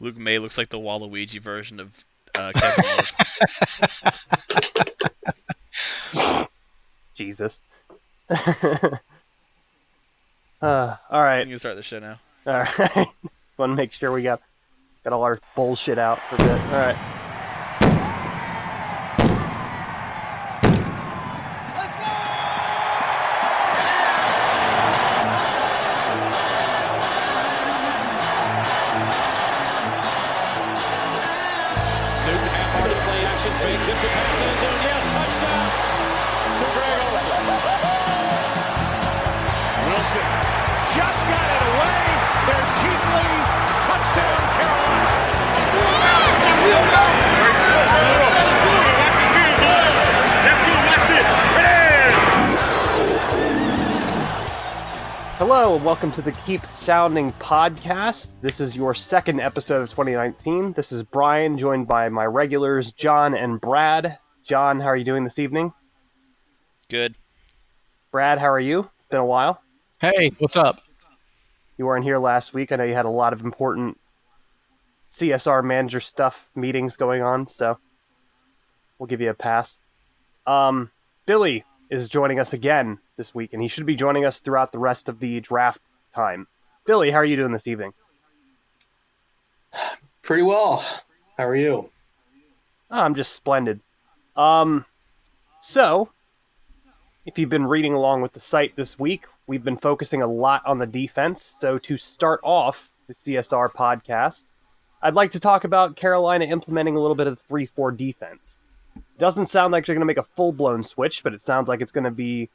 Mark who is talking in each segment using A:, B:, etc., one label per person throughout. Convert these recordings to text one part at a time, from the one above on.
A: Luke Maye looks like the Waluigi version of uh, Kevin
B: Love. Jesus. uh, all right.
A: You can start the show now.
B: All right. Want to make sure we got got all our bullshit out for a bit. All right. Hello, and welcome to the Keep Pounding podcast. This is your second episode of 2019. This is Brian, joined by my regulars, John and Brad. John, how are you doing this evening?
A: Good.
B: Brad, how are you? It's been a while.
C: Hey, what's up?
B: You weren't here last week. I know you had a lot of important CSR manager stuff meetings going on, so we'll give you a pass. Um, Billy is joining us again this week, and he should be joining us throughout the rest of the draft time. Billy, how are you doing this evening?
D: Pretty well. How are you?
B: Oh, I'm just splendid. Um, so, if you've been reading along with the site this week, we've been focusing a lot on the defense. So, to start off the CSR podcast, I'd like to talk about Carolina implementing a little bit of the 3 4 defense. Doesn't sound like they're going to make a full blown switch, but it sounds like it's going to be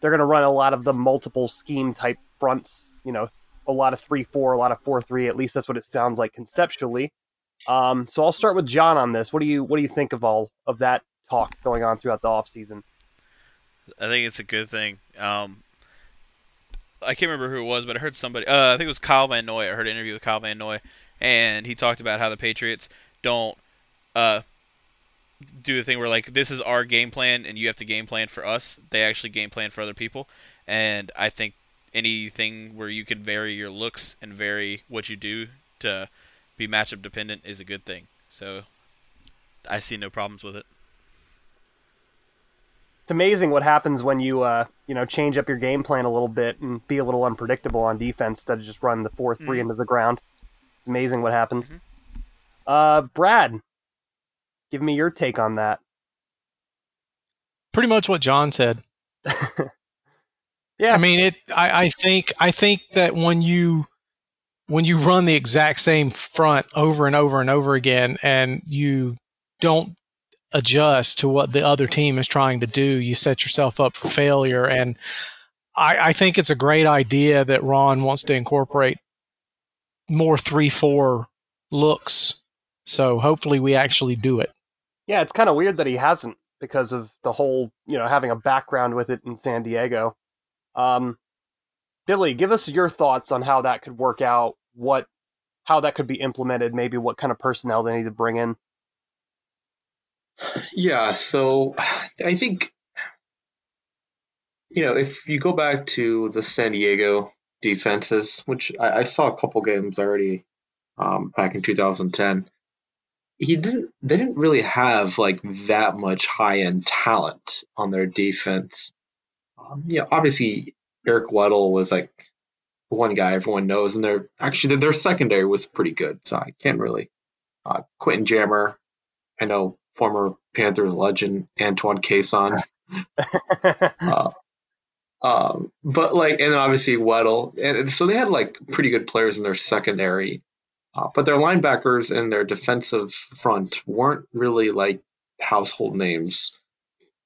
B: they're going to run a lot of the multiple scheme type fronts, you know, a lot of 3 4, a lot of 4 3. At least that's what it sounds like conceptually. Um, so I'll start with John on this. What do you what do you think of all of that talk going on throughout the off season?
A: I think it's a good thing. Um, I can't remember who it was, but I heard somebody. Uh, I think it was Kyle Van Noy. I heard an interview with Kyle Van Noy, and he talked about how the Patriots don't uh, do the thing where like this is our game plan and you have to game plan for us. They actually game plan for other people, and I think anything where you can vary your looks and vary what you do to be matchup dependent is a good thing. So I see no problems with it.
B: It's amazing what happens when you uh, you know change up your game plan a little bit and be a little unpredictable on defense instead of just run the four three mm-hmm. into the ground. It's amazing what happens. Mm-hmm. Uh, Brad, Give me your take on that.
C: Pretty much what John said. yeah. I mean it I, I think I think that when you when you run the exact same front over and over and over again and you don't adjust to what the other team is trying to do, you set yourself up for failure. And I, I think it's a great idea that Ron wants to incorporate more 3 4 looks. So hopefully we actually do it.
B: Yeah, it's kind of weird that he hasn't because of the whole, you know, having a background with it in San Diego. Um, Billy, give us your thoughts on how that could work out, what, how that could be implemented, maybe what kind of personnel they need to bring in.
D: Yeah, so I think, you know, if you go back to the San Diego defenses, which I, I saw a couple games already um, back in 2010, he didn't they didn't really have like that much high end talent on their defense. Um, you know, obviously Eric Weddle was like one guy everyone knows, and their actually their secondary was pretty good. So I can't really. Uh, Quentin Jammer, I know former Panthers legend Antoine Cason. uh, um, but like, and then obviously Weddle, and so they had like pretty good players in their secondary. Uh, but their linebackers and their defensive front weren't really like household names.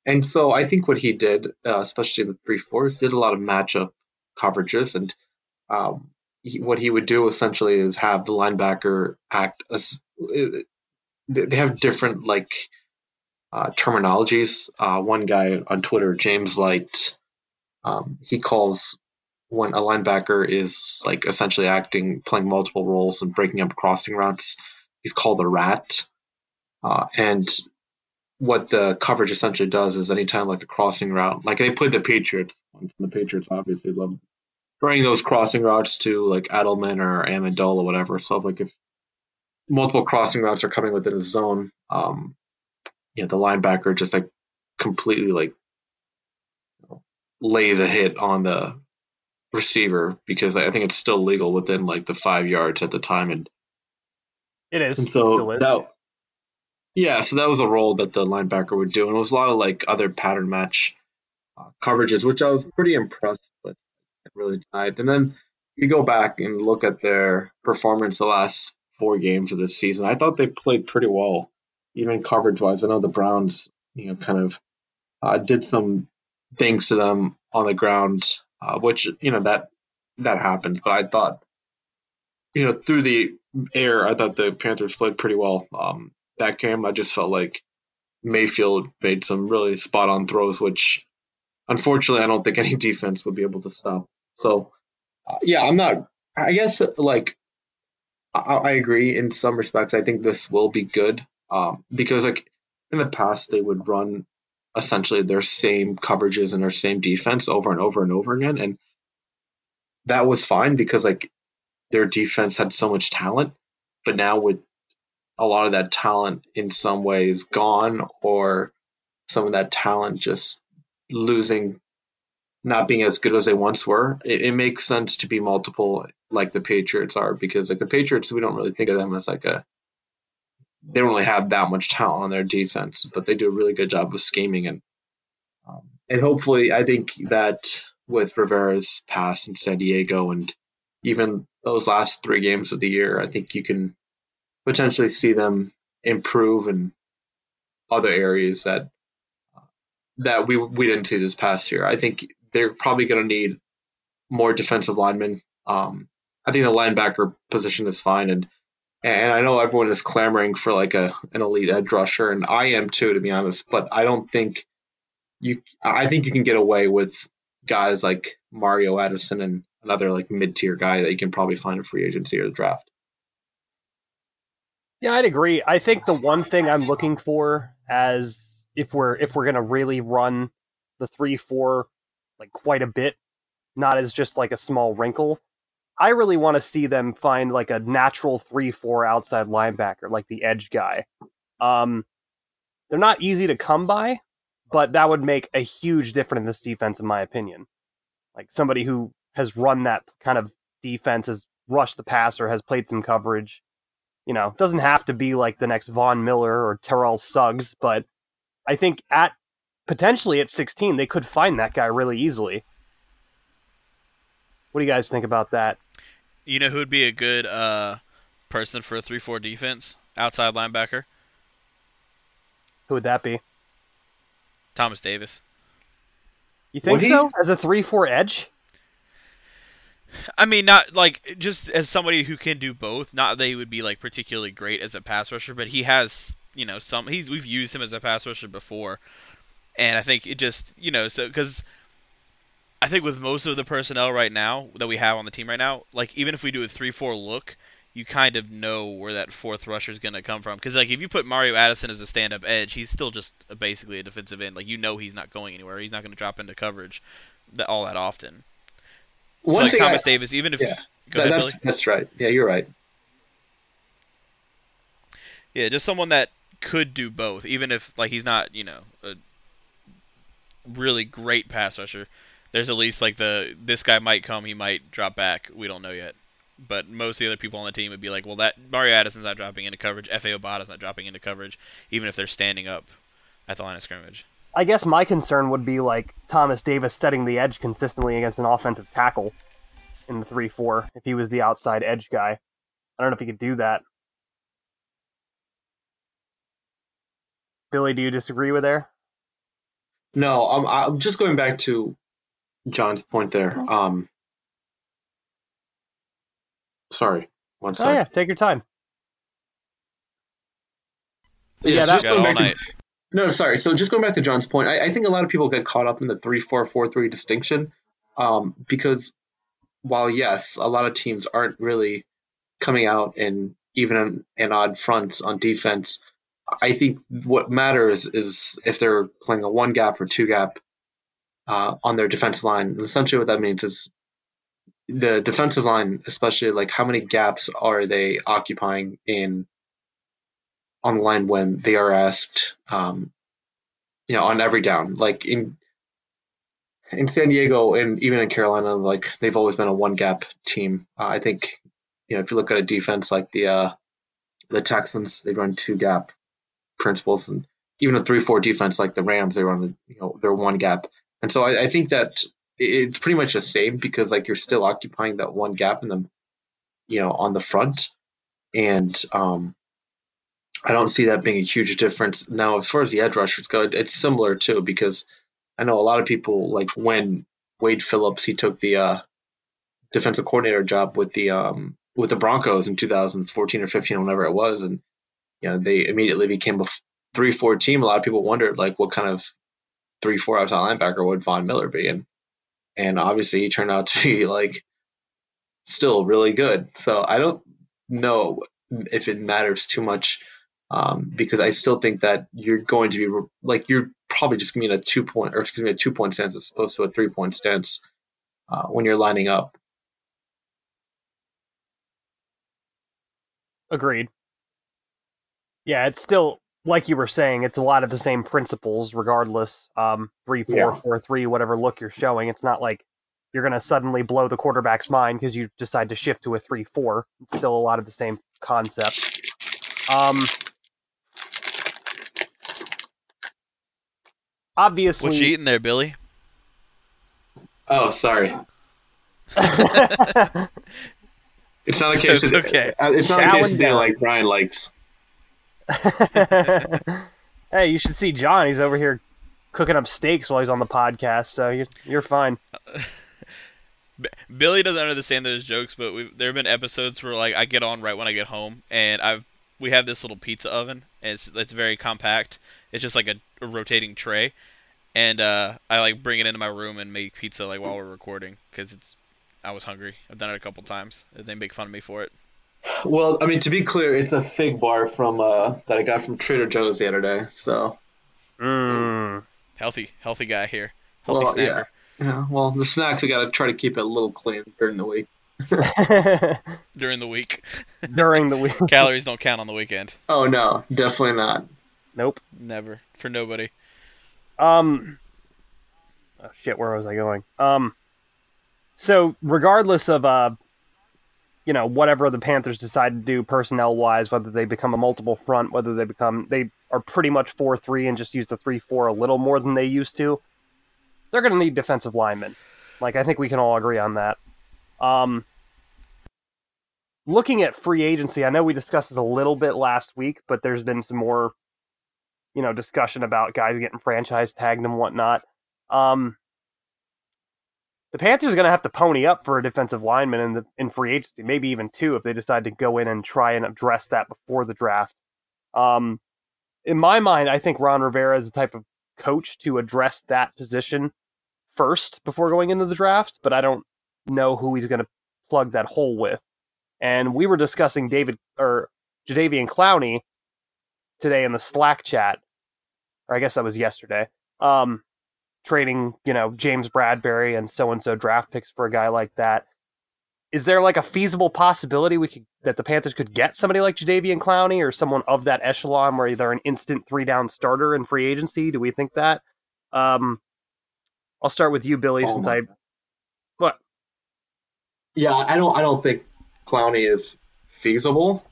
D: And so I think what he did, uh, especially in the three fours, did a lot of matchup coverages. And um, he, what he would do essentially is have the linebacker act as uh, they have different like uh, terminologies. Uh, one guy on Twitter, James Light, um, he calls when a linebacker is like essentially acting, playing multiple roles and breaking up crossing routes, he's called a rat. Uh, and what the coverage essentially does is anytime like a crossing route, like they played the Patriots, and the Patriots obviously love running those crossing routes to like Edelman or Amendola, or whatever. So like if multiple crossing routes are coming within the zone, um, you know, the linebacker just like completely like lays a hit on the receiver because I think it's still legal within like the five yards at the time, and,
B: It is.
D: and
B: It still
D: so
B: is.
D: that yeah, so that was a role that the linebacker would do, and it was a lot of like other pattern match uh, coverages, which I was pretty impressed with. It really denied, and then you go back and look at their performance the last four games of this season. I thought they played pretty well, even coverage wise. I know the Browns, you know, kind of uh, did some things to them on the ground, uh, which you know that that happens. But I thought, you know, through the air, I thought the Panthers played pretty well. Um, that game, I just felt like Mayfield made some really spot on throws, which unfortunately I don't think any defense would be able to stop. So, uh, yeah, I'm not. I guess like I, I agree in some respects. I think this will be good um, because like in the past they would run essentially their same coverages and their same defense over and over and over again, and that was fine because like their defense had so much talent. But now with a lot of that talent in some ways gone, or some of that talent just losing, not being as good as they once were, it, it makes sense to be multiple like the Patriots are because like the Patriots, we don't really think of them as like a they don't really have that much talent on their defense, but they do a really good job of scheming and um, and hopefully, I think that with Rivera's pass in San Diego and even those last three games of the year, I think you can potentially see them improve in other areas that that we we didn't see this past year. I think they're probably going to need more defensive linemen. Um, I think the linebacker position is fine, and and I know everyone is clamoring for like a an elite edge rusher, and I am too, to be honest. But I don't think you. I think you can get away with guys like Mario Addison and another like mid tier guy that you can probably find in free agency or the draft.
B: Yeah, I'd agree. I think the one thing I'm looking for as if we're if we're gonna really run the three four like quite a bit, not as just like a small wrinkle. I really want to see them find like a natural three four outside linebacker, like the edge guy. Um, they're not easy to come by, but that would make a huge difference in this defense, in my opinion. Like somebody who has run that kind of defense, has rushed the passer, has played some coverage. You know, doesn't have to be like the next Von Miller or Terrell Suggs, but I think at potentially at 16 they could find that guy really easily. What do you guys think about that?
A: You know who would be a good uh, person for a three-four defense? Outside linebacker,
B: Who would that be?
A: Thomas Davis.
B: You think
D: Would he?
B: so? As a 3-4 edge?
A: I mean, not like just as somebody who can do both. Not that he would be like particularly great as a pass rusher, but he has, you know, some. He's we've used him as a pass rusher before, and I think it just, you know, so because I think with most of the personnel right now that we have on the team right now, like even if we do a three-four look, you kind of know where that fourth rusher is going to come from. Because like if you put Mario Addison as a stand-up edge, he's still just basically a defensive end. Like you know he's not going anywhere. He's not going to drop into coverage that all that often. so like
D: thing
A: Thomas
D: I-
A: Davis, even if
D: yeah, that-
A: ahead,
D: that's that's right. Yeah, you're right.
A: Yeah, just someone that could do both, even if like he's not, you know, a really great pass rusher. There's at least like the this guy might come, he might drop back. We don't know yet. But most of the other people on the team would be like, well, that Mario Addison's not dropping into coverage. Efe Obada's not dropping into coverage, even if they're standing up at the line of scrimmage.
B: I guess my concern would be like Thomas Davis setting the edge consistently against an offensive tackle in the 3-4 if he was the outside edge guy. I don't know if he could do that. Billy, do you disagree with there?
D: No, I'm I'm just going back to John's point there. Um, sorry, one
B: Oh yeah, take your time.
D: Yes,
B: Yeah, that-
D: just going back to- No, sorry. So just going back to John's point, I, I think a lot of people get caught up in the three four four three distinction, um, because while yes, a lot of teams aren't really coming out in even in, in odd fronts on defense. I think what matters is if they're playing a one gap or two gap uh, on their defensive line. And essentially, what that means is the defensive line, especially like how many gaps are they occupying in on the line when they are asked, um, you know, on every down. Like in in San Diego and even in Carolina, like they've always been a one gap team. Uh, I think you know if you look at a defense like the uh, the Texans, they run two gap principles, and even a three four defense like the Rams, they run you know they're one gap. And so I, I think that it's pretty much the same because like you're still occupying that one gap in the you know on the front, and um, I don't see that being a huge difference. Now, as far as the edge rushers go, it's similar too because I know a lot of people like when Wade Phillips he took the uh, defensive coordinator job with the um, with the Broncos in 2014 or 15, whenever it was, and you know they immediately became a three four team. A lot of people wondered like what kind of three four outside linebacker would Von Miller be, and and obviously he turned out to be like still really good. So I don't know if it matters too much um, because I still think that you're going to be like you're probably just to be in a two point or excuse me a two point stance as opposed to a three point stance uh, when you're lining up.
B: Agreed. Yeah, it's still like you were saying. It's a lot of the same principles, regardless. Um, three, four,
D: Yeah.
B: four, three, whatever look you're showing. It's not like you're going to suddenly blow the quarterback's mind because you decide to shift to a three, four. It's still a lot of the same concept. Um, obviously,
A: What you eating there, Billy?
D: Oh, sorry. It's not a
A: It's
D: case.
A: okay.
D: uh, It's not a
B: Chowing
D: quesadilla
B: down.
D: like Brian likes.
B: hey, you should see John. He's over here cooking up steaks while he's on the podcast, so you're, you're fine.
A: Billy doesn't understand those jokes, but there have been episodes where like I get on right when I get home, and I've we have this little pizza oven, and it's it's very compact. It's just like a, a rotating tray, and uh, I like bring it into my room and make pizza like while we're recording because it's I was hungry. I've done it a couple times. and They make fun of me for it.
D: Well, I mean, to be clear, it's a fig bar from uh, that I got from Trader Joe's the other day. So,
B: Mm.
A: Healthy, healthy guy here. Healthy
D: well, yeah, yeah. Well, the snacks I got to try to keep it a little clean during the week.
A: during the week.
B: During the week.
A: Calories don't count on the weekend.
D: Oh no, definitely not.
B: Nope.
A: Never for nobody.
B: Um. Oh shit, where was I going? Um. So regardless of uh, you know whatever the Panthers decide to do personnel wise, whether they become a multiple front, whether they become they are pretty much four three and just use the three four a little more than they used to, they're going to need defensive linemen. Like I think we can all agree on that. Um. Looking at free agency, I know we discussed this a little bit last week, but there's been some more you know discussion about guys getting franchise tagged and whatnot. Um, the Panthers are going to have to pony up for a defensive lineman in the in free agency, maybe even two if they decide to go in and try and address that before the draft. Um, in my mind, I think Ron Rivera is the type of coach to address that position first before going into the draft, but I don't know who he's going to plug that hole with. And we were discussing David or Jadeveon Clowney today in the Slack chat, or I guess that was yesterday. Um, trading, you know, James Bradberry and so and so draft picks for a guy like that. Is there like a feasible possibility we could that the Panthers could get somebody like Jadeveon Clowney or someone of that echelon where they're an instant three down starter in free agency? Do we think that? Um, I'll start with you, Billy,
D: Oh
B: since I. What?
D: Yeah, I don't. I don't think Clowney is feasible.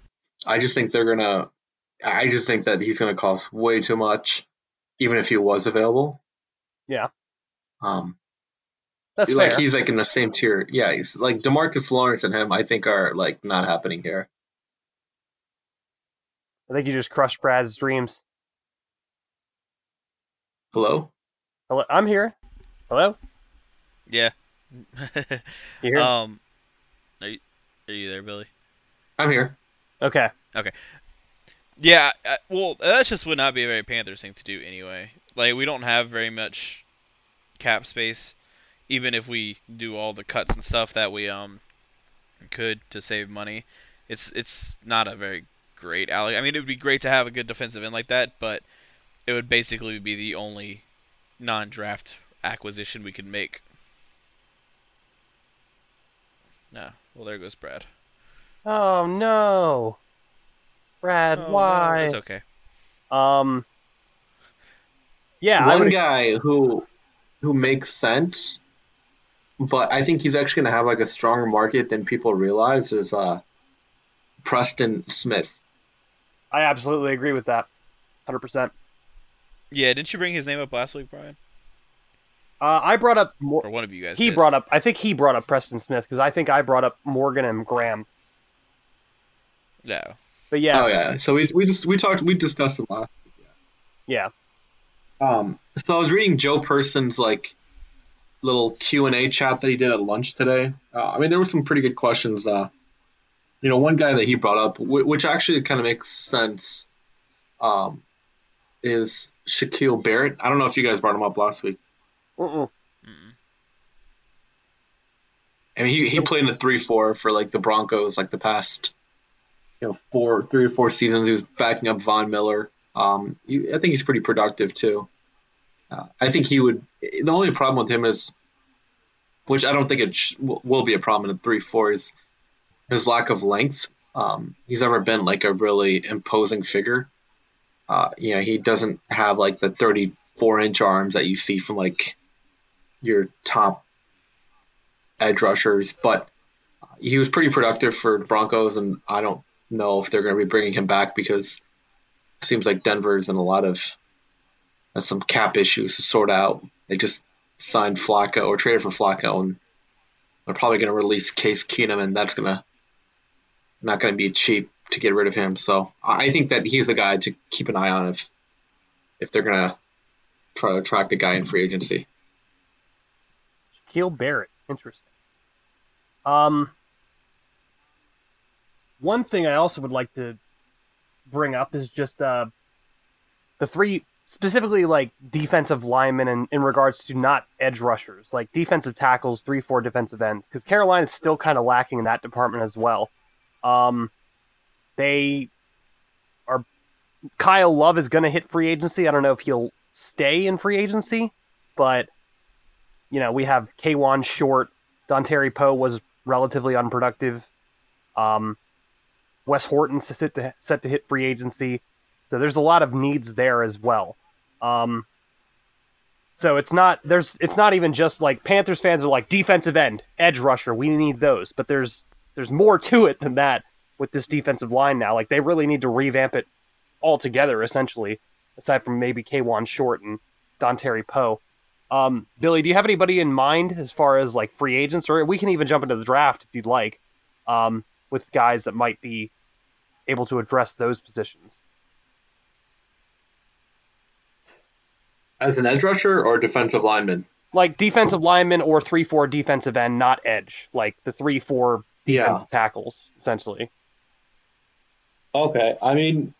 D: I just think they're gonna. I just think that he's gonna cost way too much, even if he was available.
B: Yeah.
D: Um,
B: That's
D: like
B: fair.
D: he's like in the same tier. Yeah, he's like Demarcus Lawrence and him. I think are like not happening here.
B: I think you just crushed Brad's dreams.
D: Hello.
B: Hello, I'm here. Hello,
A: Yeah.
B: you here?
A: um, are you, are you there, Billy?
D: I'm here.
B: Okay. Okay.
A: Yeah, I, well, that just would not be a very Panthers thing to do anyway. Like, we don't have very much cap space, even if we do all the cuts and stuff that we um could to save money. It's it's not a very great alley. I mean, it would be great to have a good defensive end like that, but it would basically be the only non-draft acquisition we could make. No, well, there goes Brad.
B: Oh no. Brad,
A: Oh, no,
B: why?
A: it's okay.
B: Um. Yeah,
D: One
B: would,
D: guy who who makes sense, but I think he's actually going to have like a stronger market than people realize is uh, Preston Smith.
B: I absolutely agree with that. Hundred percent.
A: Yeah, didn't you bring his name up last week, Brian?
B: Uh, I brought up more.
A: Or one of you guys?
B: He
A: did.
B: brought up. I think he brought up Preston Smith because I think I brought up Morgan and Graham.
A: No.
B: But yeah,
D: Oh yeah, so we we just we talked we discussed it last.
B: yeah.
D: Um, so I was reading Joe Person's like little Q and A chat that he did at lunch today. Uh, I mean, there were some pretty good questions. Uh, you know, one guy that he brought up, wh- which actually kind of makes sense, um, is Shaquille Barrett. I don't know if you guys brought him up last week.
B: Mm-mm.
D: I mean, he, he played in the three four for like the Broncos like the past, you know, four three or four seasons. He was backing up Von Miller. Um, he, I think he's pretty productive too. Uh, I think he would. The only problem with him is, which I don't think it sh- will be a problem in three four, is his lack of length. Um, he's never been like a really imposing figure. Uh, you know, he doesn't have like the thirty four inch arms that you see from like your top edge rushers, but he was pretty productive for Broncos, and I don't know if they're going to be bringing him back because it seems like Denver's in a lot of has some cap issues to sort out. They just signed Flacco or traded for Flacco, and they're probably going to release Case Keenum, and that's going to not going to be cheap to get rid of him. So I think that he's a guy to keep an eye on if if they're going to try to attract a guy in free agency.
B: Shaquille Barrett. Interesting. Um, one thing I also would like to bring up is just uh, the three specifically like defensive linemen in, in regards to not edge rushers, like defensive tackles, three, four defensive ends, because Carolina is still kind of lacking in that department as well. Um, they are Kyle Love is going to hit free agency. I don't know if he'll stay in free agency, but you know, we have Kawann Short. Dontari Poe was relatively unproductive. Um, Wes Horton's set to, set to hit free agency. So there's a lot of needs there as well. Um, so it's not there's it's not even just like Panthers fans are like defensive end, edge rusher, we need those, but there's there's more to it than that with this defensive line now. Like they really need to revamp it altogether essentially, aside from maybe Kawann Short and Dontari Poe. Um, Billy, do you have anybody in mind as far as like free agents, or we can even jump into the draft if you'd like, um, with guys that might be able to address those positions?
D: As an edge rusher or defensive lineman?
B: Like defensive lineman or three four defensive end, not edge, like the three four defensive
D: Yeah.
B: tackles, essentially.
D: Okay, I mean,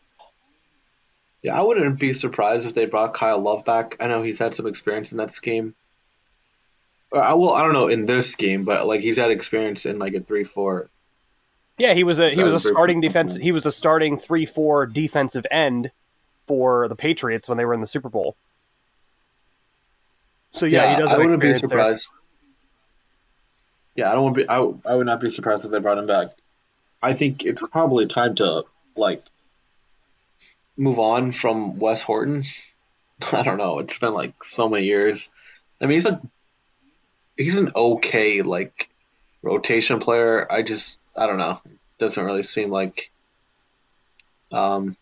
D: yeah, I wouldn't be surprised if they brought Kyle Love back. I know he's had some experience in that scheme. Or, I well, I don't know in this scheme, but like he's had experience in like a three-four.
B: Yeah, he was a he
D: That
B: was a
D: was very
B: starting
D: cool.
B: defense. He was a starting three four defensive end for the Patriots when they were in the Super Bowl. So yeah, he does.
D: I wouldn't be
B: experience there.
D: surprised. Yeah, I don't want to be. I, I would not be surprised if they brought him back. I think it's probably time to like move on from Wes Horton. I don't know. It's been like so many years. I mean, he's a he's an okay like rotation player. I just I don't know. It doesn't really seem like um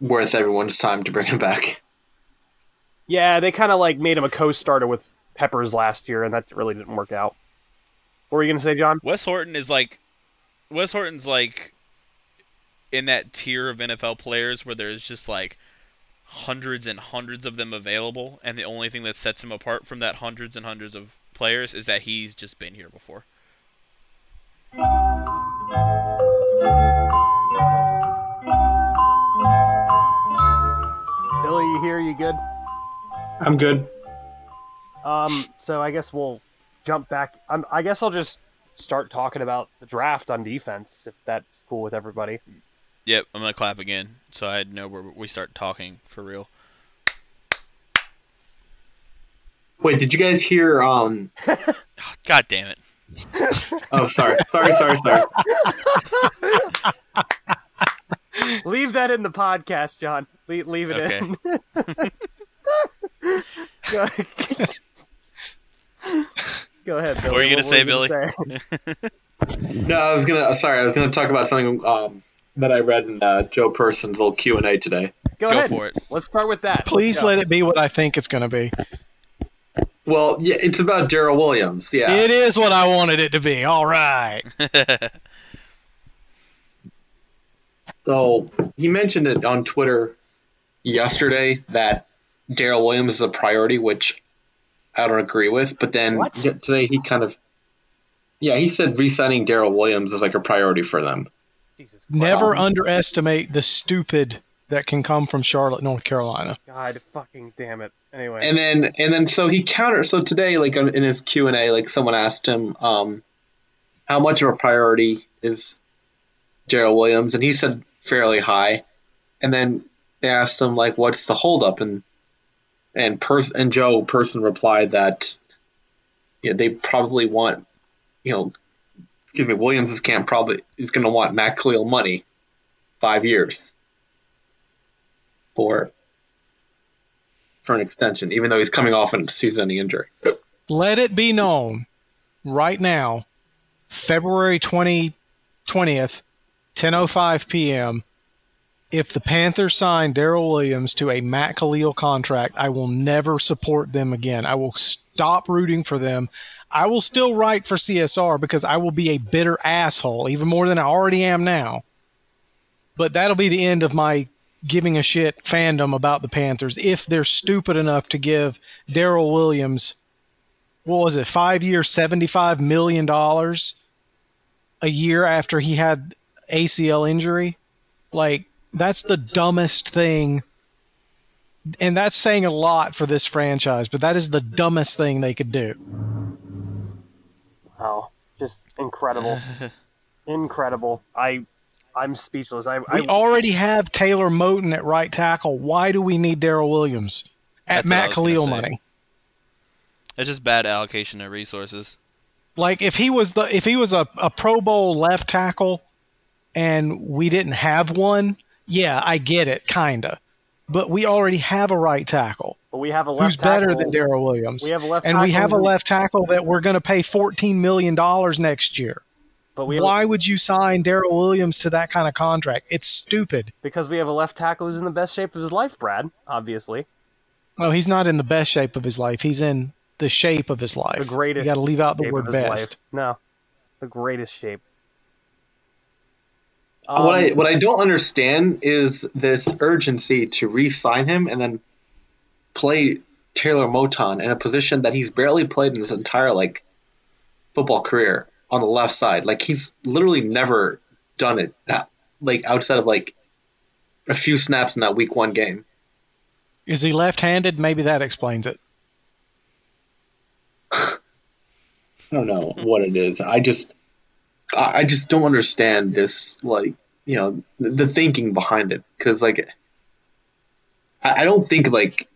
D: worth everyone's time to bring him back.
B: Yeah, they kind of like made him a co-starter with Peppers last year, and that really didn't work out. What were you gonna say, John?
A: Wes Horton is like Wes Horton's like in that tier of NFL players where there's just like hundreds and hundreds of them available and the only thing that sets him apart from that hundreds and hundreds of players is that he's just been here before.
B: Here? You good?
D: I'm good.
B: Um, so I guess we'll jump back. Um, I guess I'll just start talking about the draft on defense, if that's cool with everybody.
A: Yep, I'm gonna clap again so I know where we start talking for real.
D: Wait, did you guys hear um
A: God damn it.
D: Oh, sorry. Sorry, sorry, sorry.
B: leave that in the podcast, John. Leave, leave it
A: Okay.
B: in. Go, Go ahead, Billy.
A: What were you gonna
B: What
A: say, Billy?
B: gonna say?
D: No, I was gonna. Sorry, I was gonna talk about something um, that I read in uh, Joe Person's little Q and A today.
B: Go,
A: Go
B: ahead.
A: for it.
B: Let's start with that.
C: Please
B: Let's
C: let it be what I think it's going to be.
D: Well, yeah, it's about Daryl Williams. Yeah,
C: It is what I wanted it to be. All right.
D: So he mentioned it on Twitter yesterday that Daryl Williams is a priority, which I don't agree with. But then
B: What?
D: today he kind of, yeah, he said re-signing Daryl Williams is like a priority for them.
B: Jesus
C: Never
D: Um,
C: underestimate the stupid that can come from Charlotte, North Carolina.
B: God fucking damn it. Anyway.
D: And then and then so he countered. So today, like in his Q and A, like someone asked him, um, how much of a priority is Daryl Williams, and he said fairly high. And then they asked him like, what's the holdup? And and and Joe Person replied that, you know, they probably want, you know, excuse me, Williams' camp probably is going to want Matt Kalil money, five years. For for an extension, even though he's coming off a season-ending injury.
C: Let it be known right now, February 20, 20th, 10.05 p.m., if the Panthers sign Daryl Williams to a Matt Kalil contract, I will never support them again. I will stop rooting for them. I will still write for CSR because I will be a bitter asshole, even more than I already am now. But that'll be the end of my giving a shit fandom about the Panthers if they're stupid enough to give Daryl Williams what was it, five years, $75 million a year after he had ACL injury? Like, that's the dumbest thing. And that's saying a lot for this franchise, but that is the dumbest thing they could do.
B: Oh, just incredible, incredible. I, I'm speechless. I, I
C: We already have Taylor Moton at right tackle. Why do we need Daryl Williams at
A: That's what I
C: Matt
A: Kalil
C: money?
A: it's just bad allocation of resources.
C: Like if he was the if he was a, a Pro Bowl left tackle and we didn't have one, yeah, I get it, kinda. But we already have a right tackle
B: but we have a left
C: who's better than Daryl Williams.
B: We have a left
C: and we have a left tackle that we're going to pay fourteen million dollars next year.
B: But we
C: Why would you sign Daryl Williams to that kind of contract? It's stupid.
B: because we have a left tackle who's in the best shape of his life, Brad. Obviously,
C: No, he's not in the best shape of his life. He's in the shape of his life.
B: the greatest.
C: You got to leave out the word best.
B: life. No, the greatest shape.
D: What I
B: Um,
D: what I don't understand is this urgency to re-sign him and then play Taylor Moton in a position that he's barely played in his entire like football career on the left side. Like he's literally never done it that like outside of like a few snaps in that week one game.
C: Is he left-handed? Maybe that explains it.
D: I don't know what it is. I just I just don't understand this like you know the, thinking behind it because like I, I don't think like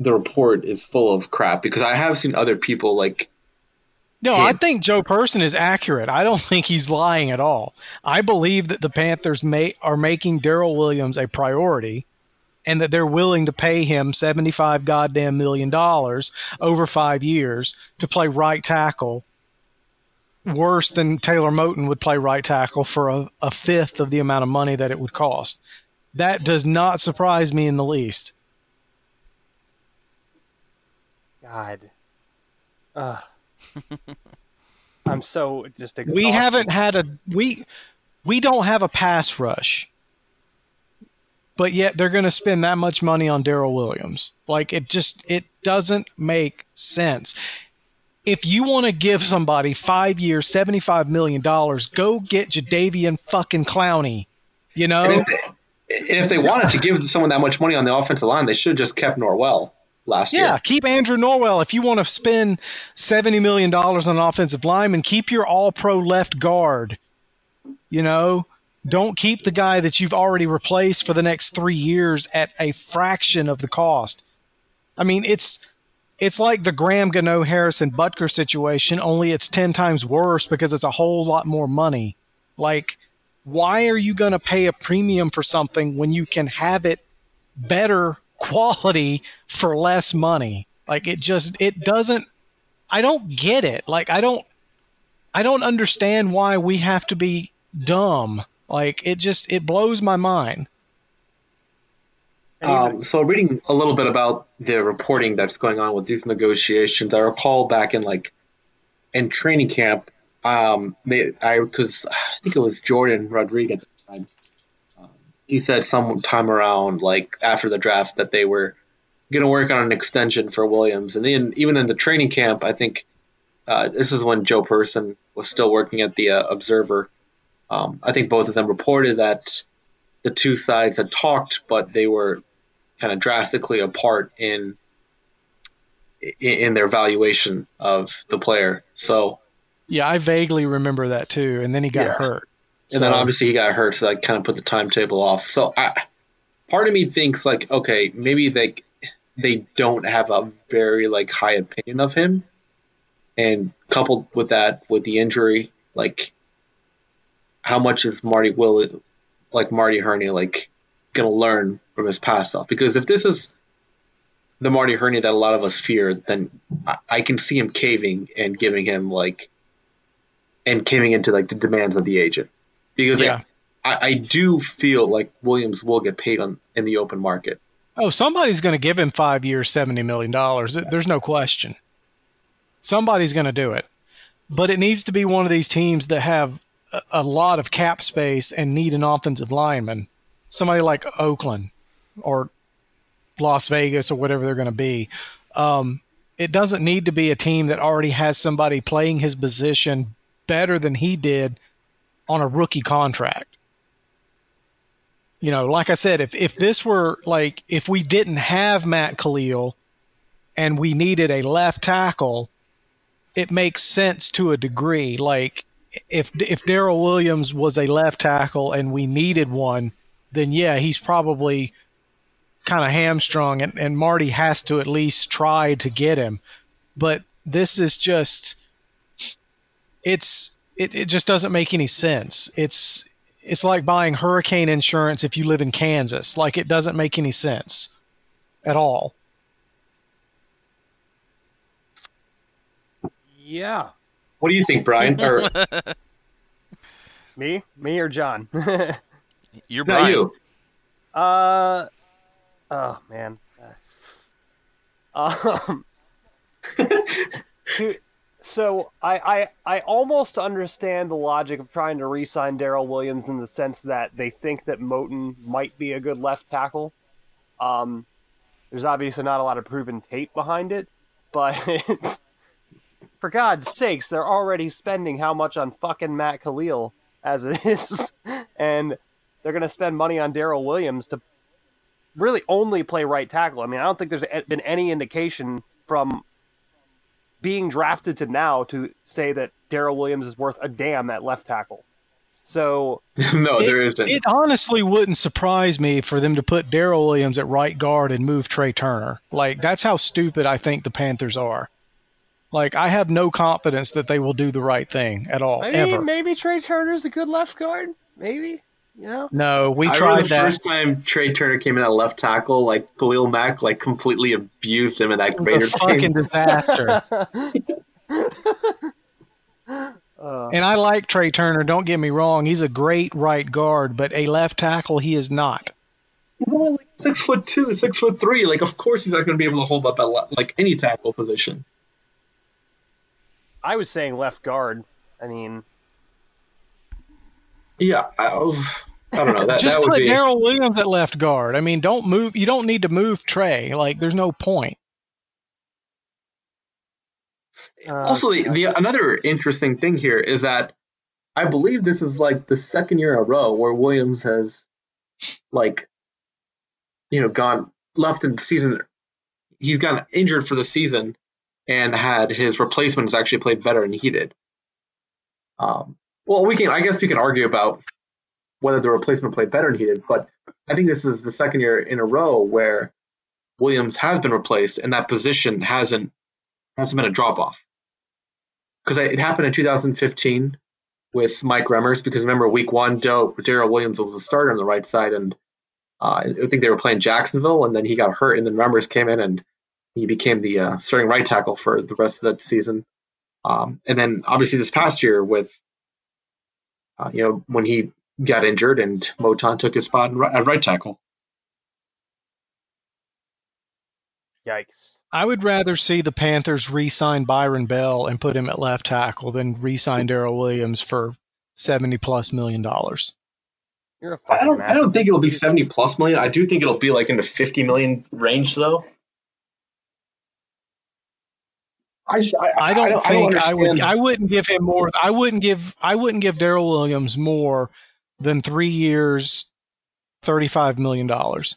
D: the report is full of crap because I have seen other people like
C: No. I think Joe Person is accurate. I don't think he's lying at all. I believe that the Panthers may, are making Daryl Williams a priority and that they're willing to pay him 75 goddamn million dollars over 5 years to play right tackle worse than Taylor Moton would play right tackle for a, a fifth of the amount of money that it would cost. That does not surprise me in the least.
B: God. Ugh. I'm so just exhausted.
C: We haven't had a we we don't have a pass rush. But yet they're going to spend that much money on Daryl Williams. Like it just it doesn't make sense. If you want to give somebody 5 years, 75 million dollars, go get Jadeveon fucking Clowney. You know?
D: and if, they, and if they wanted to give someone that much money on the offensive line, they should have just kept Norwell last
C: Yeah,
D: year.
C: Yeah, keep Andrew Norwell. If you want to spend seventy million dollars on an offensive lineman, keep your All-Pro left guard. You know, don't keep the guy that you've already replaced for the next three years at a fraction of the cost. I mean, it's it's like the Graham Gano Harrison Butker situation, only it's ten times worse because it's a whole lot more money. Like why are you going to pay a premium for something when you can have it better quality for less money? Like it just it doesn't I don't get it. Like I don't I don't understand why we have to be dumb. Like it just it blows my mind.
D: Um, so reading a little bit about the reporting that's going on with these negotiations, I recall back in like in training camp, um, they I because I think it was Jordan Rodriguez. Um, he said sometime around like after the draft that they were going to work on an extension for Williams, and then even in the training camp, I think uh, this is when Joe Person was still working at the uh, Observer. Um, I think both of them reported that the two sides had talked, but they were kind of drastically apart in in their valuation of the player. So
C: yeah, I vaguely remember that too. And then he got
D: Yeah.
C: hurt.
D: and then obviously he got hurt, so that kind of put the timetable off. So I, part of me thinks like, okay, maybe they they don't have a very like high opinion of him, and coupled with that, with the injury, like how much is Marty Will, like Marty Hurney, like gonna learn from his past stuff? Because if this is the Marty Hurney that a lot of us fear, then I, I can see him caving and giving him like and caving into like the demands of the agent because
C: Yeah.
D: I, I do feel like Williams will get paid on in the open market.
C: Oh, somebody's going to give him five years, $70 million. There's no question. Somebody's going to do it. But it needs to be one of these teams that have a, a lot of cap space and need an offensive lineman. Somebody like Oakland or Las Vegas or whatever they're going to be. Um, it doesn't need to be a team that already has somebody playing his position better than he did on a rookie contract you know, like I said, if if this were like if we didn't have Matt Kalil and we needed a left tackle, it makes sense to a degree. Like if if Daryl Williams was a left tackle and we needed one, then yeah, he's probably kind of hamstrung and, and Marty has to at least try to get him. But this is just it's it, it just doesn't make any sense. It's it's like buying hurricane insurance if you live in Kansas. Like it doesn't make any sense at all.
B: Yeah.
D: What do you think, Brian? Or
B: Me? Me or John?
A: You're
D: no,
A: Brian.
D: you?
B: uh oh man. Um to- so I, I I almost understand the logic of trying to re-sign Daryl Williams in the sense that they think that Moton might be a good left tackle. Um, there's obviously not a lot of proven tape behind it, but for God's sakes, they're already spending how much on fucking Matt Kalil as it is, and they're gonna spend money on Daryl Williams to really only play right tackle. I mean, I don't think there's been any indication from being drafted to now to say that Daryl Williams is worth a damn at left tackle. So
D: no,
C: it,
D: there isn't.
C: It honestly wouldn't surprise me for them to put Daryl Williams at right guard and move Trai Turner. Like that's how stupid I think the Panthers are. Like I have no confidence that they will do the right thing at all
B: I mean,
C: ever.
B: maybe Trai Turner's a good left guard. Maybe you know.
C: No, we
D: I
C: tried
D: remember the
C: that.
D: first time Trai Turner came in at left tackle, like Khalil Mack, like completely abused him in that
C: It
D: Raiders
C: a fucking
D: game.
C: disaster.
B: Uh,
C: and I like Trai Turner. Don't get me wrong; he's a great right guard, but a left tackle he is not.
D: He's only like six foot two, six foot three. Like, of course, he's not going to be able to hold up at le- like any tackle position.
B: I was saying left guard. I mean,
D: Yeah, I, I don't know. That,
C: Just
D: that
C: put
D: be.
C: Daryl Williams at left guard. I mean, don't move. You don't need to move Trai. Like, there's no point.
B: uh,
D: Also, the, the another interesting thing here is that I believe this is like the second year in a row where Williams has like you know gone left in the season. He's gotten injured for the season and had his replacements actually played better than he did. Um, well, we can I guess we can argue about whether the replacement played better than he did, but I think this is the second year in a row where Williams has been replaced and that position hasn't hasn't been a drop off because it happened in 2015 with Mike Remmers because remember week one, Daryl Williams was a starter on the right side, and uh, I think they were playing Jacksonville, and then he got hurt, and then Remmers came in and he became the uh, starting right tackle for the rest of that season. Um, and then obviously this past year with, uh, you know, when he got injured and Moton took his spot at right tackle.
B: Yikes.
C: I would rather see the Panthers re-sign Byron Bell and put him at left tackle than re-sign Daryl Williams for seventy plus million dollars.
B: You're a
D: I don't.
B: fucking
D: I don't think it'll be seventy plus million. I do think it'll be like in the fifty million range, though. I just. I,
C: I don't
D: don't,
C: think I,
D: I, don't
C: would. I wouldn't give him more. I wouldn't give. I wouldn't give Daryl Williams more than three years, thirty-five million dollars.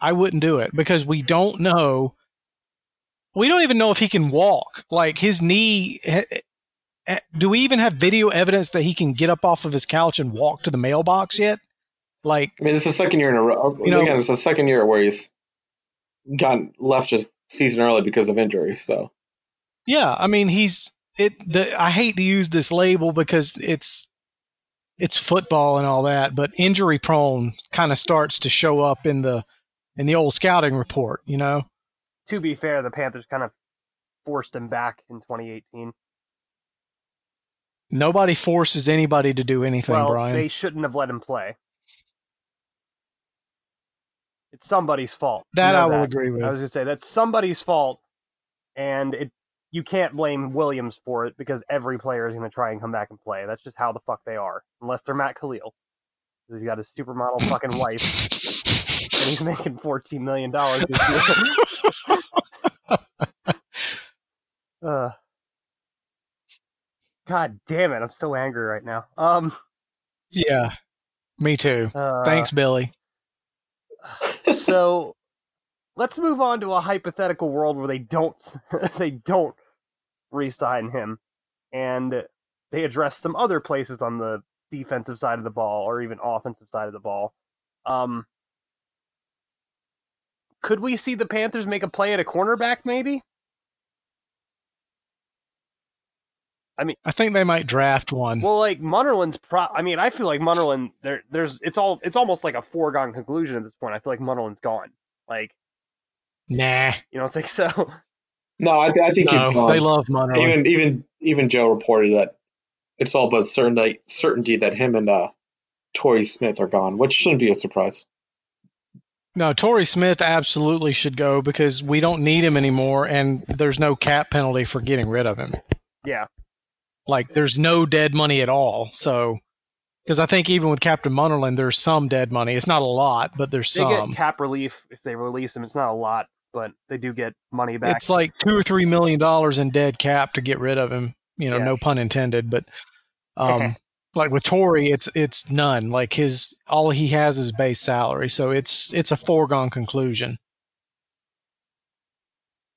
C: I wouldn't do it because we don't know. We don't even know if he can walk. Like his knee. eh, eh, Do we even have video evidence that he can get up off of his couch and walk to the mailbox yet? Like
D: I mean, it's the second year in a row.
C: You know-
D: Again, it's the second year where he's gotten left a season early because of injury. So
C: Yeah, I mean he's it. The, I hate to use this label because it's it's football and all that, but injury prone kind of starts to show up in the in the old scouting report. You know,
B: To be fair, the Panthers kind of forced him back in 2018.
C: nobody forces anybody to do anything,
B: well,
C: Brian.
B: they shouldn't have let him play. It's somebody's fault. You
C: that
B: know
C: I will
B: that.
C: agree with.
B: I was gonna say that's somebody's fault, and it you can't blame Williams for it because every player is gonna try and come back and play. That's just how the fuck they are, unless they're Matt Kalil, he's got his supermodel fucking wife, and he's making fourteen million dollars this year. uh, God damn it! I'm so angry right now. Um,
C: yeah, me too.
B: uh,
C: Thanks, Billy.
B: so let's move on to a hypothetical world where they don't they don't re-sign him and they address some other places on the defensive side of the ball or even offensive side of the ball. Um could we see the panthers make a play at a cornerback maybe?
C: I mean, I think they might draft one.
B: well like Munnerlyn's pro i mean i feel like munnerland there there's it's all it's almost like a foregone conclusion at this point. I feel like Munnerlyn's gone. Like
C: nah,
B: you don't think so
D: no, I, I think he's
C: no,
D: gone.
C: they love Munnerlyn.
D: even even even Joe reported that it's all but certainty certainty that him and uh, Torrey Smith are gone, which shouldn't be a surprise.
C: No, Torrey Smith absolutely should go because we don't need him anymore, and there's no cap penalty for getting rid of him.
B: yeah
C: Like, there's no dead money at all. So, because I think even with Captain Munnerlyn, there's some dead money. It's not a lot, but there's
B: They
C: some.
B: get cap relief if they release him. It's not a lot, but they do get money back.
C: It's like two or three million dollars in dead cap to get rid of him. You know,
B: Yeah.
C: no pun intended. But, um, like with Torrey, it's it's none. Like his all he has is base salary, so it's it's a foregone conclusion.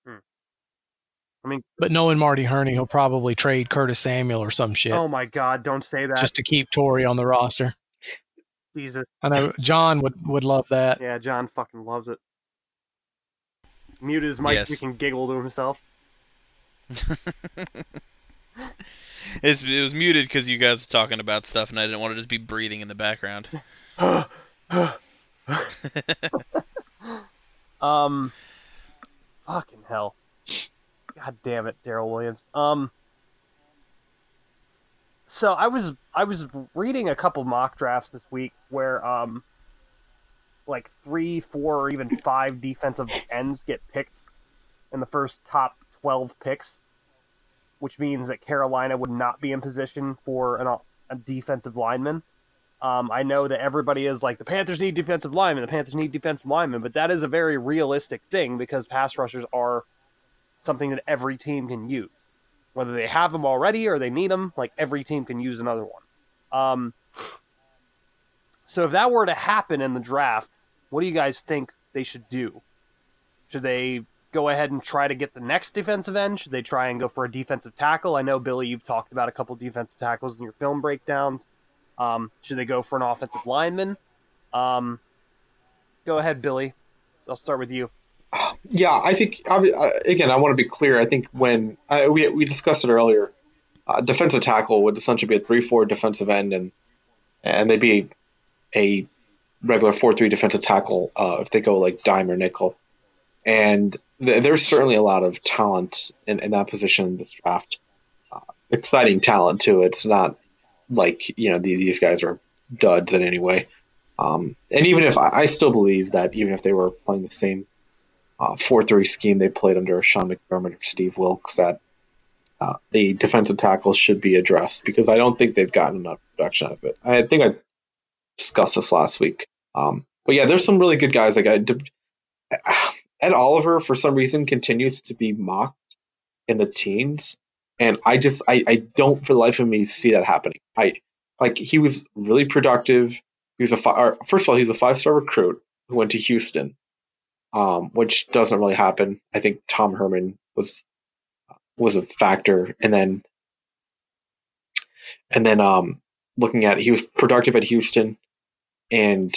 B: I mean,
C: But knowing Marty Hurney, he'll probably trade Curtis Samuel or some shit
B: oh my god, don't say that.
C: just to keep Torrey on the roster.
B: Jesus.
C: I know John would would love that.
B: Yeah, John fucking loves it. Mute his mic
A: Yes.
B: so he can giggle to himself.
A: It's, it was muted because you guys were talking about stuff, and I didn't want to just be breathing in the background.
B: um fucking hell. God damn it, Daryl Williams. Um so I was I was reading a couple mock drafts this week where um like three, four, or even five defensive ends get picked in the first top twelve picks, which means that Carolina would not be in position for an, a defensive lineman. Um, I know that everybody is like the Panthers need defensive linemen, the Panthers need defensive linemen, but that is a very realistic thing because pass rushers are something that every team can use, whether they have them already or they need them. Like every team can use another one. Um, so if that were to happen in the draft, what do you guys think they should do? Should they go ahead and try to get the next defensive end? Should they try and go for a defensive tackle? I know Billy, you've talked about a couple defensive tackles in your film breakdowns. Um, should they go for an offensive lineman? Um, go ahead, Billy. I'll start with you.
D: Yeah, I think uh, again, I want to be clear. I think when I, we we discussed it earlier, uh, defensive tackle would essentially be a three-four defensive end, and and they'd be a regular four-three defensive tackle uh, if they go like dime or nickel. And th- there's certainly a lot of talent in, in that position in this draft. Uh, exciting talent too. It's not like you know these, these guys are duds in any way. Um, and even if I, I still believe that even if they were playing the same uh, four three scheme they played under Sean McDermott or Steve Wilks, that uh, the defensive tackles should be addressed because I don't think they've gotten enough production out of it. I think I discussed this last week. Um, but yeah, there's some really good guys. Like I, Ed Oliver, for some reason, continues to be mocked in the teens, and I just I, I don't for the life of me see that happening. I like he was really productive. He was a fi- first of all, he's a five star recruit who went to Houston, um, which doesn't really happen. I think Tom Herman was was a factor, and then and then um, looking at he was productive at Houston, and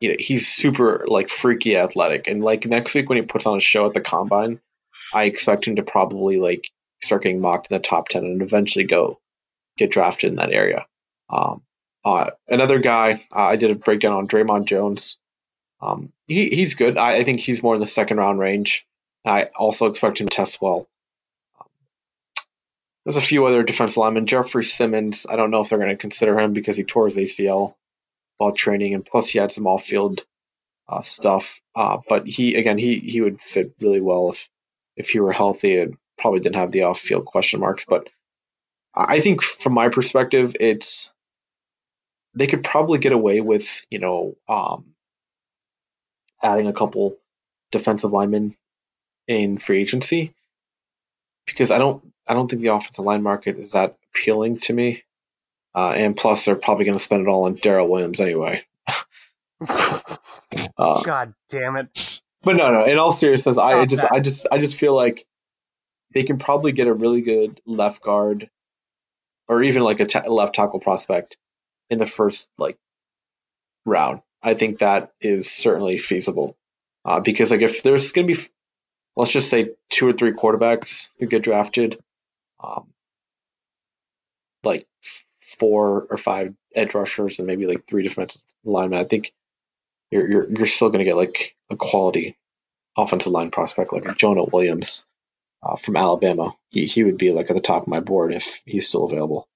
D: you know he's super like freaky athletic, and like next week when he puts on a show at the combine, I expect him to probably like start getting mocked in the top ten and eventually go get drafted in that area. Um, uh, another guy uh, I did a breakdown on Dre'Mont Jones. Um, he he's good. I, I think he's more in the second round range. I also expect him to test well. There's a few other defensive linemen. Jeffrey Simmons, I don't know if they're going to consider him because he tore his ACL while training, and plus he had some off-field uh, stuff. Uh, but he, again, he he would fit really well if if he were healthy and probably didn't have the off-field question marks. But I think from my perspective, it's they could probably get away with you know um, adding a couple defensive linemen in free agency because I don't I don't think the offensive line market is that appealing to me. Uh, and plus, they're probably going to spend it all on Daryl Williams anyway.
B: uh, God damn it!
D: But no, no. In all seriousness, I, I just, I just, I just feel like they can probably get a really good left guard, or even like a left tackle prospect in the first like round. I think that is certainly feasible uh, because like if there's going to be, let's just say two or three quarterbacks who get drafted um, like four or five edge rushers and maybe like three defensive linemen. I think you're you're you're still going to get like a quality offensive line prospect like Jonah Williams uh, from Alabama. He he would be like at the top of my board if he's still available.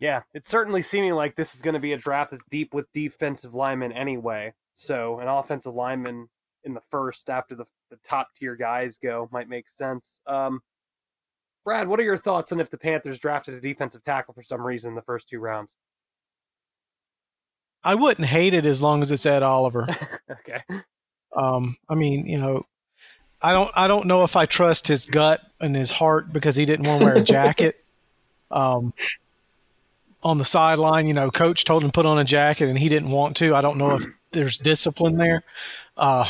B: Yeah, it's certainly seeming like this is going to be a draft that's deep with defensive linemen anyway. So an offensive lineman in the first after the, the top tier guys go might make sense. Um, Brad, what are your thoughts on if the Panthers drafted a defensive tackle for some reason in the first two rounds?
C: I wouldn't hate it as long as it's Ed Oliver.
B: okay.
C: Um, I mean, you know, I don't I don't know if I trust his gut and his heart because he didn't want to wear a jacket. um, on the sideline, you know, coach told him to put on a jacket and he didn't want to. I don't know if there's discipline there. Uh,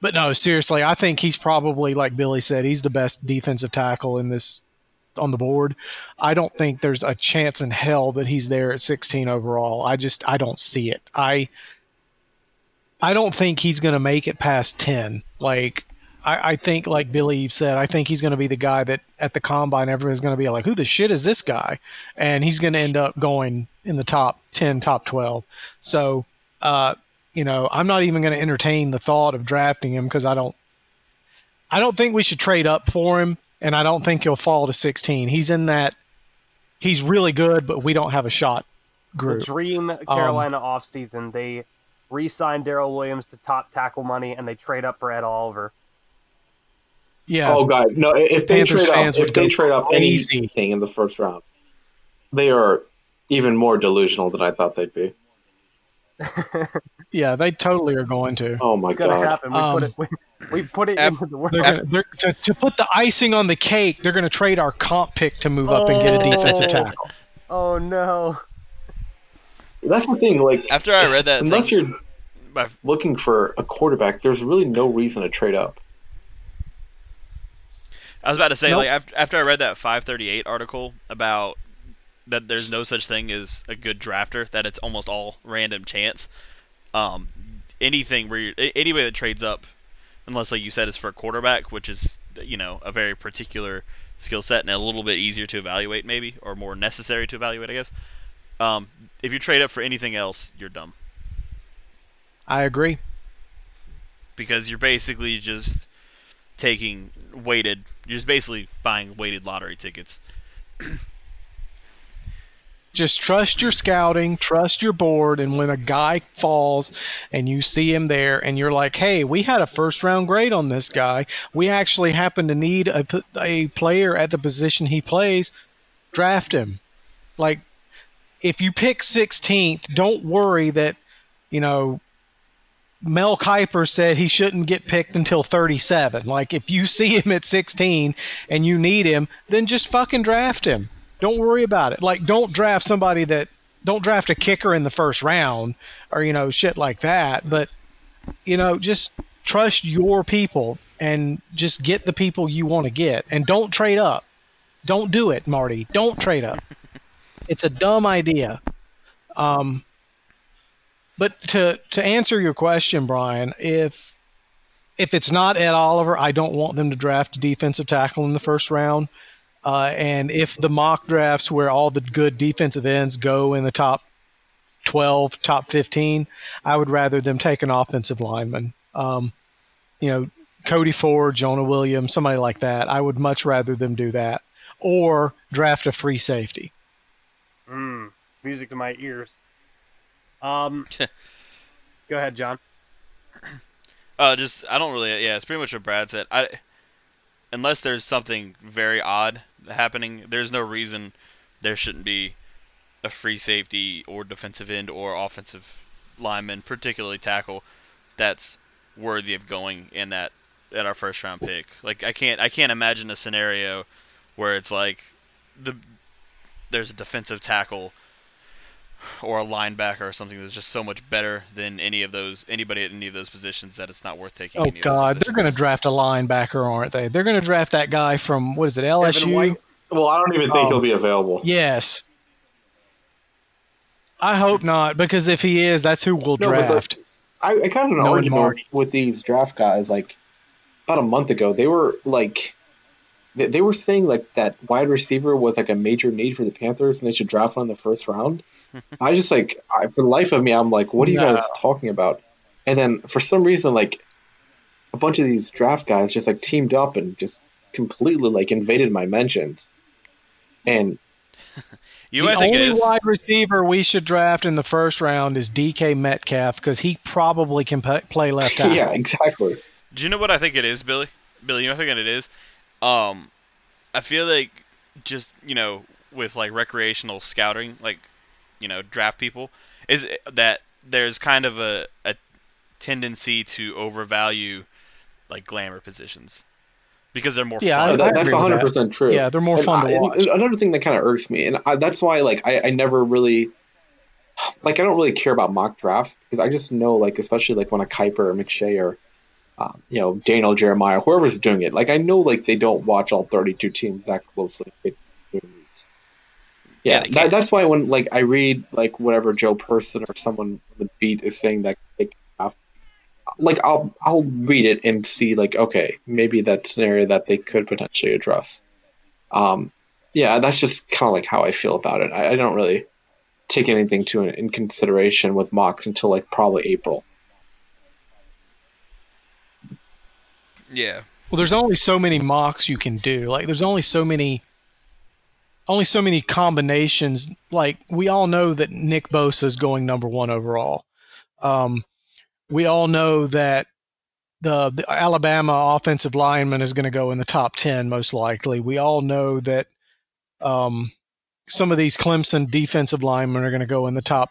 C: but no, seriously, I think he's probably like Billy said, he's the best defensive tackle in this on the board. I don't think there's a chance in hell that he's there at 16 overall. I just I don't see it. I I don't think he's going to make it past 10. Like I, I think, like Billy said, I think he's going to be the guy that at the combine everyone's going to be like, "Who the shit is this guy?" And he's going to end up going in the top 10, top 12. So uh, you know, I'm not even going to entertain the thought of drafting him because I don't, I don't think we should trade up for him, and I don't think he'll fall to 16. He's in that, he's really good, but we don't have a shot group.
B: The dream Carolina um, offseason, they re-signed Daryl Williams to top tackle money, and they trade up for Ed Oliver.
C: Yeah.
D: Oh God, no! If they Panthers trade up, if they trade up anything in the first round, they are even more delusional than I thought they'd be.
C: yeah, they totally are going to.
D: Oh my
B: it's
D: god!
B: Happen. We, um, put it, we, we put it into the world.
C: Gonna, to, to, put the icing on the cake, they're going to trade our comp pick to move up and get a defensive oh. tackle.
B: Oh no!
D: That's the thing. Like
A: after I read that,
D: unless
A: thing,
D: you're looking for a quarterback, there's really no reason to trade up.
A: I was about to say, nope. like after, after I read that 538 article about that there's no such thing as a good drafter. That it's almost all random chance. Um, anything where anybody that trades up unless like you said it's for a quarterback, which is you know a very particular skill set and a little bit easier to evaluate maybe or more necessary to evaluate, I guess. Um, if you trade up for anything else, you're dumb
C: I agree.
A: because you're basically just taking weighted. You're just basically buying weighted lottery tickets.
C: Just trust your scouting, trust your board, and when a guy falls and you see him there and you're like, hey, we had a first round grade on this guy. We actually happen to need a a player at the position he plays, draft him. Like, if you pick 16th, don't worry that, you know, Mel Kiper said he shouldn't get picked until 37. Like, if you see him at 16 and you need him, then just fucking draft him. Don't worry about it. Like, don't draft somebody that, don't draft a kicker in the first round or, you know, shit like that. But, you know, just trust your people and just get the people you want to get and don't trade up. Don't do it, Marty. Don't trade up. It's a dumb idea. Um, but to to answer your question, Brian, if if it's not Ed Oliver, I don't want them to draft a defensive tackle in the first round. Uh, and if the mock drafts where all the good defensive ends go in the top 12, top 15, I would rather them take an offensive lineman. Um, you know, Cody Ford, Jonah Williams, somebody like that. I would much rather them do that or draft a free safety.
B: Mm, music to my ears. Um, go ahead, John.
A: Uh, just I don't really. Yeah, it's pretty much what Brad said. I unless there's something very odd happening, there's no reason there shouldn't be a free safety or defensive end or offensive lineman, particularly tackle, that's worthy of going in that at our first round pick. Like I can't I can't imagine a scenario where it's like the there's a defensive tackle or a linebacker or something that's just so much better than any of those anybody at any of those positions that it's not worth taking.
C: Oh
A: any
C: God, they're going to draft a linebacker, aren't they? They're going to draft that guy from what is it, LSU?
D: Well, I don't even think
B: Oh.
D: he'll be available.
C: Yes. I hope not, because if he is, that's who we'll
D: No, but the-
C: draft.
D: I, I got in an
C: Knowing
D: argument with these draft guys like about a month ago. They were like, they, they were saying like that wide receiver was like a major need for the Panthers and they should draft one in the first round. I just like, I, for the life of me, I'm like, what are you
B: No.
D: guys talking about? And then for some reason, like a bunch of these draft guys just like teamed up and just completely like invaded my mentions. And
A: You
C: the
A: might think
C: only
A: is.
C: wide receiver we should draft in the first round is DK Metcalf because he probably can pa- play left tackle.
D: yeah, exactly.
A: Do you know what I think it is, Billy? Billy, you know what I think it is? Um, I feel like just you know with like recreational scouting, like you know draft people, is that there's kind of a a tendency to overvalue like glamour positions because they're more
C: Yeah,
A: fun.
C: I-
D: that, that's
C: agree with
D: hundred
C: that.
D: percent true.
C: Yeah, they're more
D: And
C: fun
D: I-
C: to watch.
D: Another thing that kind of irks me, and I, that's why like I, I never really like I don't really care about mock drafts because I just know like especially like when a Kiper or McShay or um, you know Daniel Jeremiah whoever's doing it like I know like they don't watch all 32 teams that closely.
A: Yeah,
D: Yeah, that, that's why when like I read like whatever Joe Person or someone on the beat is saying that they have, like I'll I'll read it and see like okay maybe that scenario that they could potentially address. Um, yeah, that's just kind of like how I feel about it. I, I don't really take anything to in consideration with mocks until like probably April.
A: yeah,
C: Well, there's only so many mocks you can do. Like, there's only so many, only so many combinations. Like, we all know that Nick Bosa is going number one overall. Um, we all know that the, the Alabama offensive lineman is going to go in the top ten most likely. We all know that um, some of these Clemson defensive linemen are going to go in the top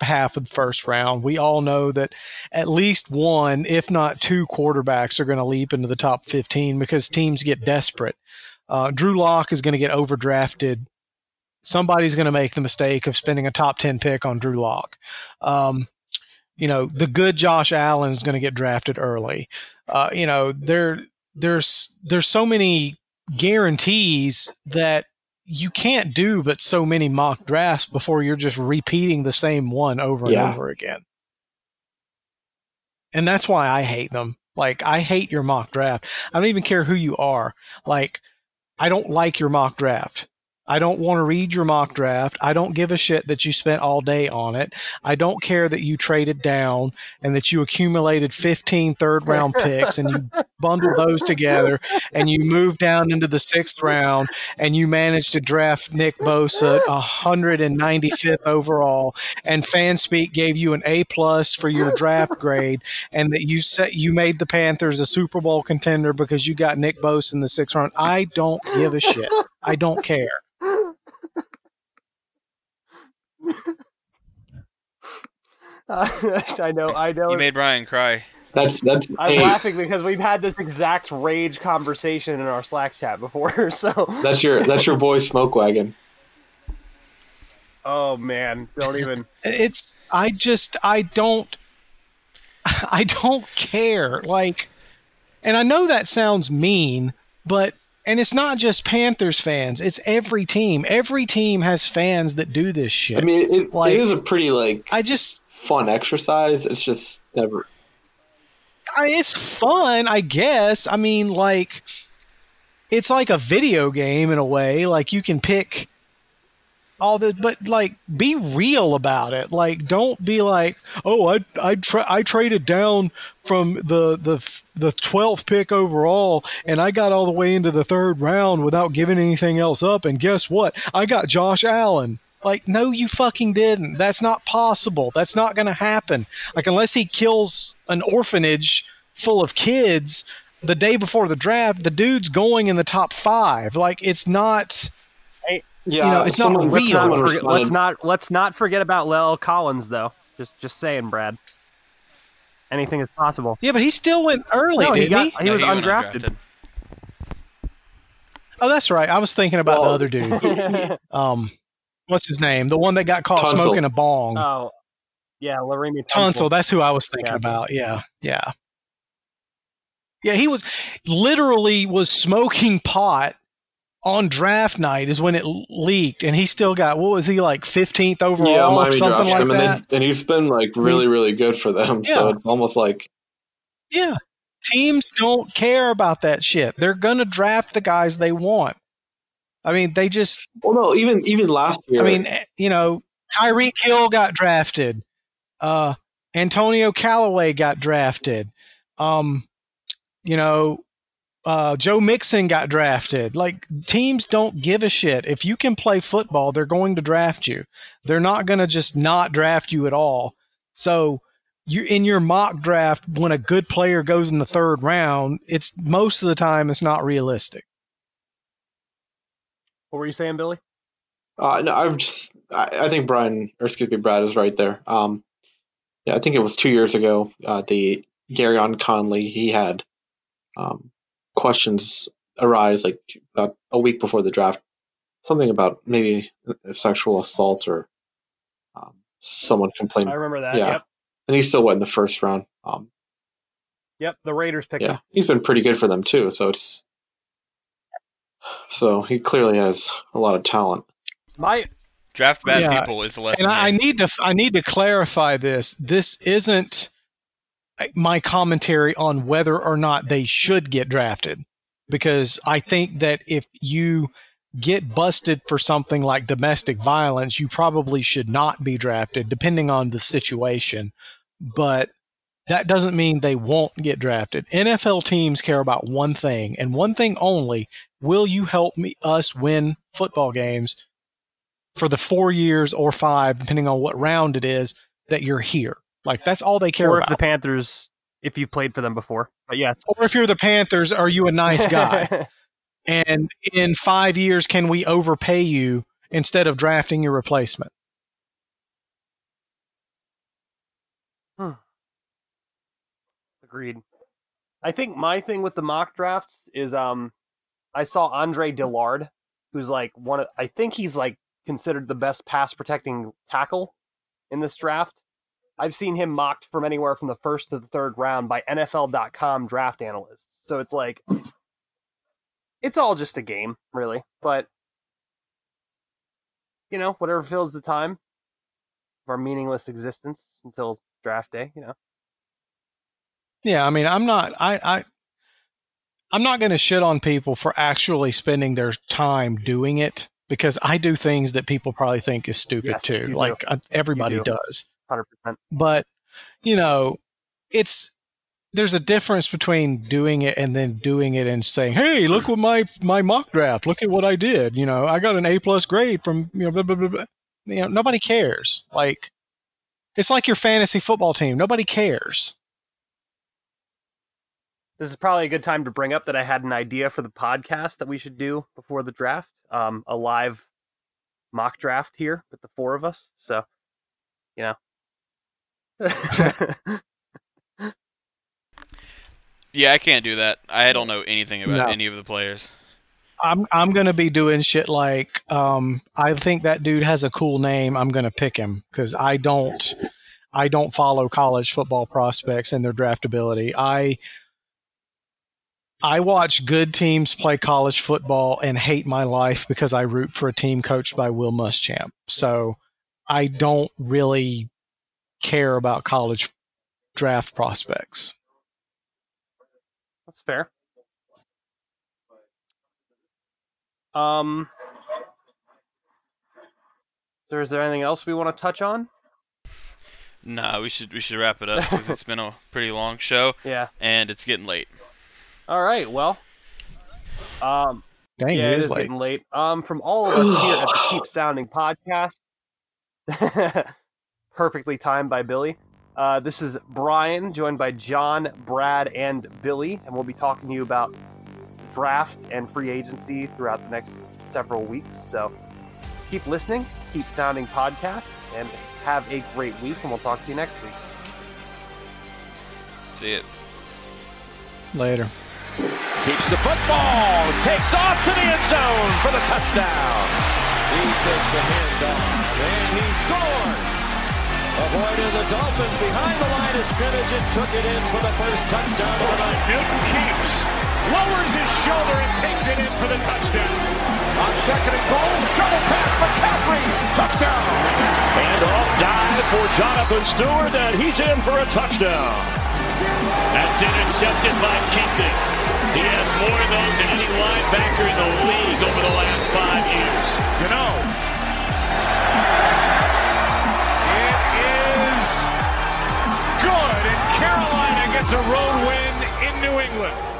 C: half of the first round. We all know that at least one, if not two quarterbacks are going to leap into the top 15 because teams get desperate. Uh, Drew Lock is going to get overdrafted. Somebody's going to make the mistake of spending a top 10 pick on Drew Lock. Um, you know, the good Josh Allen is going to get drafted early. Uh, you know, there, there's, there's so many guarantees that you can't do but so many mock drafts before you're just repeating the same one over and
D: Yeah.
C: over again. And that's why I hate them. Like I hate your mock draft. I don't even care who you are. Like I don't like your mock draft. I don't want to read your mock draft. I don't give a shit that you spent all day on it. I don't care that you traded down and that you accumulated 15 third round picks and you bundled those together and you moved down into the sixth round and you managed to draft Nick Bosa 195th overall and Fanspeak gave you an A plus for your draft grade and that you set you made the Panthers a Super Bowl contender because you got Nick Bosa in the sixth round. I don't give a shit. I don't care.
B: I know, I know.
A: You made Brian cry.
D: That's that's.
B: I'm
D: hey,
B: laughing because we've had this exact rage conversation in our Slack chat before. So,
D: That's your that's your boy Smoke Wagon.
B: oh man, don't even.
C: it's i just i don't i don't care like and i know that sounds mean but and it's not just panthers fans it's every team every team has fans that do this shit
D: I mean, it,
C: Like-
D: it is a pretty like
C: i just
D: fun exercise. It's just never.
C: I, it's fun i guess i mean like it's like a video game in a way like you can pick all this, but like be real about it. Like don't be like oh i i tra- i traded down from the the the 12th pick overall and i got all the way into the third round without giving anything else up and guess what? I got josh allen. Like no you fucking didn't. That's not possible. That's not going to happen. Like unless he kills an orphanage full of kids the day before the draft the dude's going in the top 5 like it's not
D: Yeah,
C: You know, it's not real.
B: Let's not, forget, let's not let's not forget about La'el Collins though. Just just saying, Brad. Anything is possible.
C: yeah but he still went early
B: No, he
C: didn't he,
B: got- He
A: No,
B: was
A: went
B: undrafted.
C: oh that's right i was thinking about
D: Well,
C: the other dude um what's his name the one that got caught
D: Tunsil.
C: smoking a bong
B: oh, yeah, Laremy
C: Tunsil, that's who I was thinking
B: Yeah.
C: about. Yeah, yeah, yeah. He was literally was smoking pot on draft night is when it leaked, and he still got what was he like fifteenth overall
D: yeah,
C: or something like
D: him,
C: that.
D: and, they, and he's been like really, really good for them. So
C: Yeah.
D: it's almost like
C: yeah, teams don't care about that shit. They're gonna draft the guys they want. I mean, they just.
D: well, no, even even last year.
C: I mean, eh, you know, Tyreek Hill got drafted. Uh, Antonio Callaway got drafted. Um, you know, uh, Joe Mixon got drafted. Like teams don't give a shit. If you can play football, they're going to draft you. They're not going to just not draft you at all. So you in your mock draft when a good player goes in the third round, it's most of the time it's not realistic.
B: What were you saying, Billy?
D: Uh, no, I'm just. I, I think Brian, or excuse me, Brad is right there. Um, yeah, I think it was two years ago. Uh, the Gareon Conley, he had um, questions arise like about a week before the draft, something about maybe a sexual assault or um, someone complained,
B: I remember that.
D: Yeah.
B: Yep.
D: and he still went in the first round. Um,
B: Yep. The Raiders picked
D: yeah,
B: him.
D: he's been pretty good for them too. So it's so he clearly has a lot of talent.
B: My
A: Draft bad
C: Yeah,
A: people is the lesson.
C: And I, I need to I need to clarify this. This isn't my commentary on whether or not they should get drafted because I think that if you get busted for something like domestic violence, you probably should not be drafted depending on the situation. But that doesn't mean they won't get drafted. NFL teams care about one thing and one thing only. Will you help me us win football games for the four years or five, depending on what round it is, that you're here. Like that's all they care
B: or if
C: about.
B: the Panthers, if you've played for them before. But yes.
C: or if you're the Panthers, are you a nice guy? and in five years, can we overpay you instead of drafting your replacement?
B: Agreed. I think my thing with the mock drafts is um I saw Andre Dillard, who's like one of I think he's like considered the best pass protecting tackle in this draft. I've seen him mocked from anywhere from the first to the third round by NFL.com draft analysts. So it's like it's all just a game, really. But you know, whatever fills the time of our meaningless existence until draft day, you know.
C: Yeah, I mean, I'm not. I, I I'm not going to shit on people for actually spending their time doing it because I do things that people probably think is stupid
B: Yes,
C: too. Like
B: do.
C: uh, everybody
B: do.
C: does.
B: Hundred percent.
C: But you know, it's there's a difference between doing it and then doing it and saying, "Hey, look what my my mock draft. Look at what I did. You know, I got an A plus grade from you know blah blah blah." blah. You know, nobody cares. Like it's like your fantasy football team. Nobody cares.
B: This is probably a good time to bring up that I had an idea for the podcast that we should do before the draft. Um, a live mock draft here with the four of us. So, you know.
A: Yeah, I can't do that. I don't know anything about
C: No.
A: any of the players.
C: I'm I'm gonna be doing shit like um I think that dude has a cool name. I'm gonna pick him because I don't I don't follow college football prospects and their draftability. I I watch good teams play college football and hate my life because I root for a team coached by Will Muschamp. So I don't really care about college draft prospects.
B: That's fair. Um, so is there anything else we want to touch on?
A: Nah, we should we should wrap it up because it's been a pretty long show
B: Yeah.
A: and it's getting late.
B: All right. Well. Um.
C: Dang,
B: yeah,
C: it is late.
B: getting late. Um, from all of us here at the Keep Pounding Podcast, perfectly timed by Billy. Uh, this is Brian, joined by John, Brad, and Billy, and we'll be talking to you about draft and free agency throughout the next several weeks. So keep listening, Keep Pounding podcast, and have a great week. And we'll talk to you next week.
A: See it.
C: Later.
E: Keeps the football, takes off to the end zone for the touchdown. He takes the handoff and he scores. Avoided the Dolphins behind the line of scrimmage and took it in for the first touchdown of the night.
F: Newton keeps, lowers his shoulder and takes it in for the touchdown.
E: On second and goal, shovel pass for Caffrey, touchdown.
F: And off dive for Jonathan Stewart, and he's in for a touchdown. That's intercepted by Kuechly. He has more of those than any linebacker in the league. gets a road win in New England.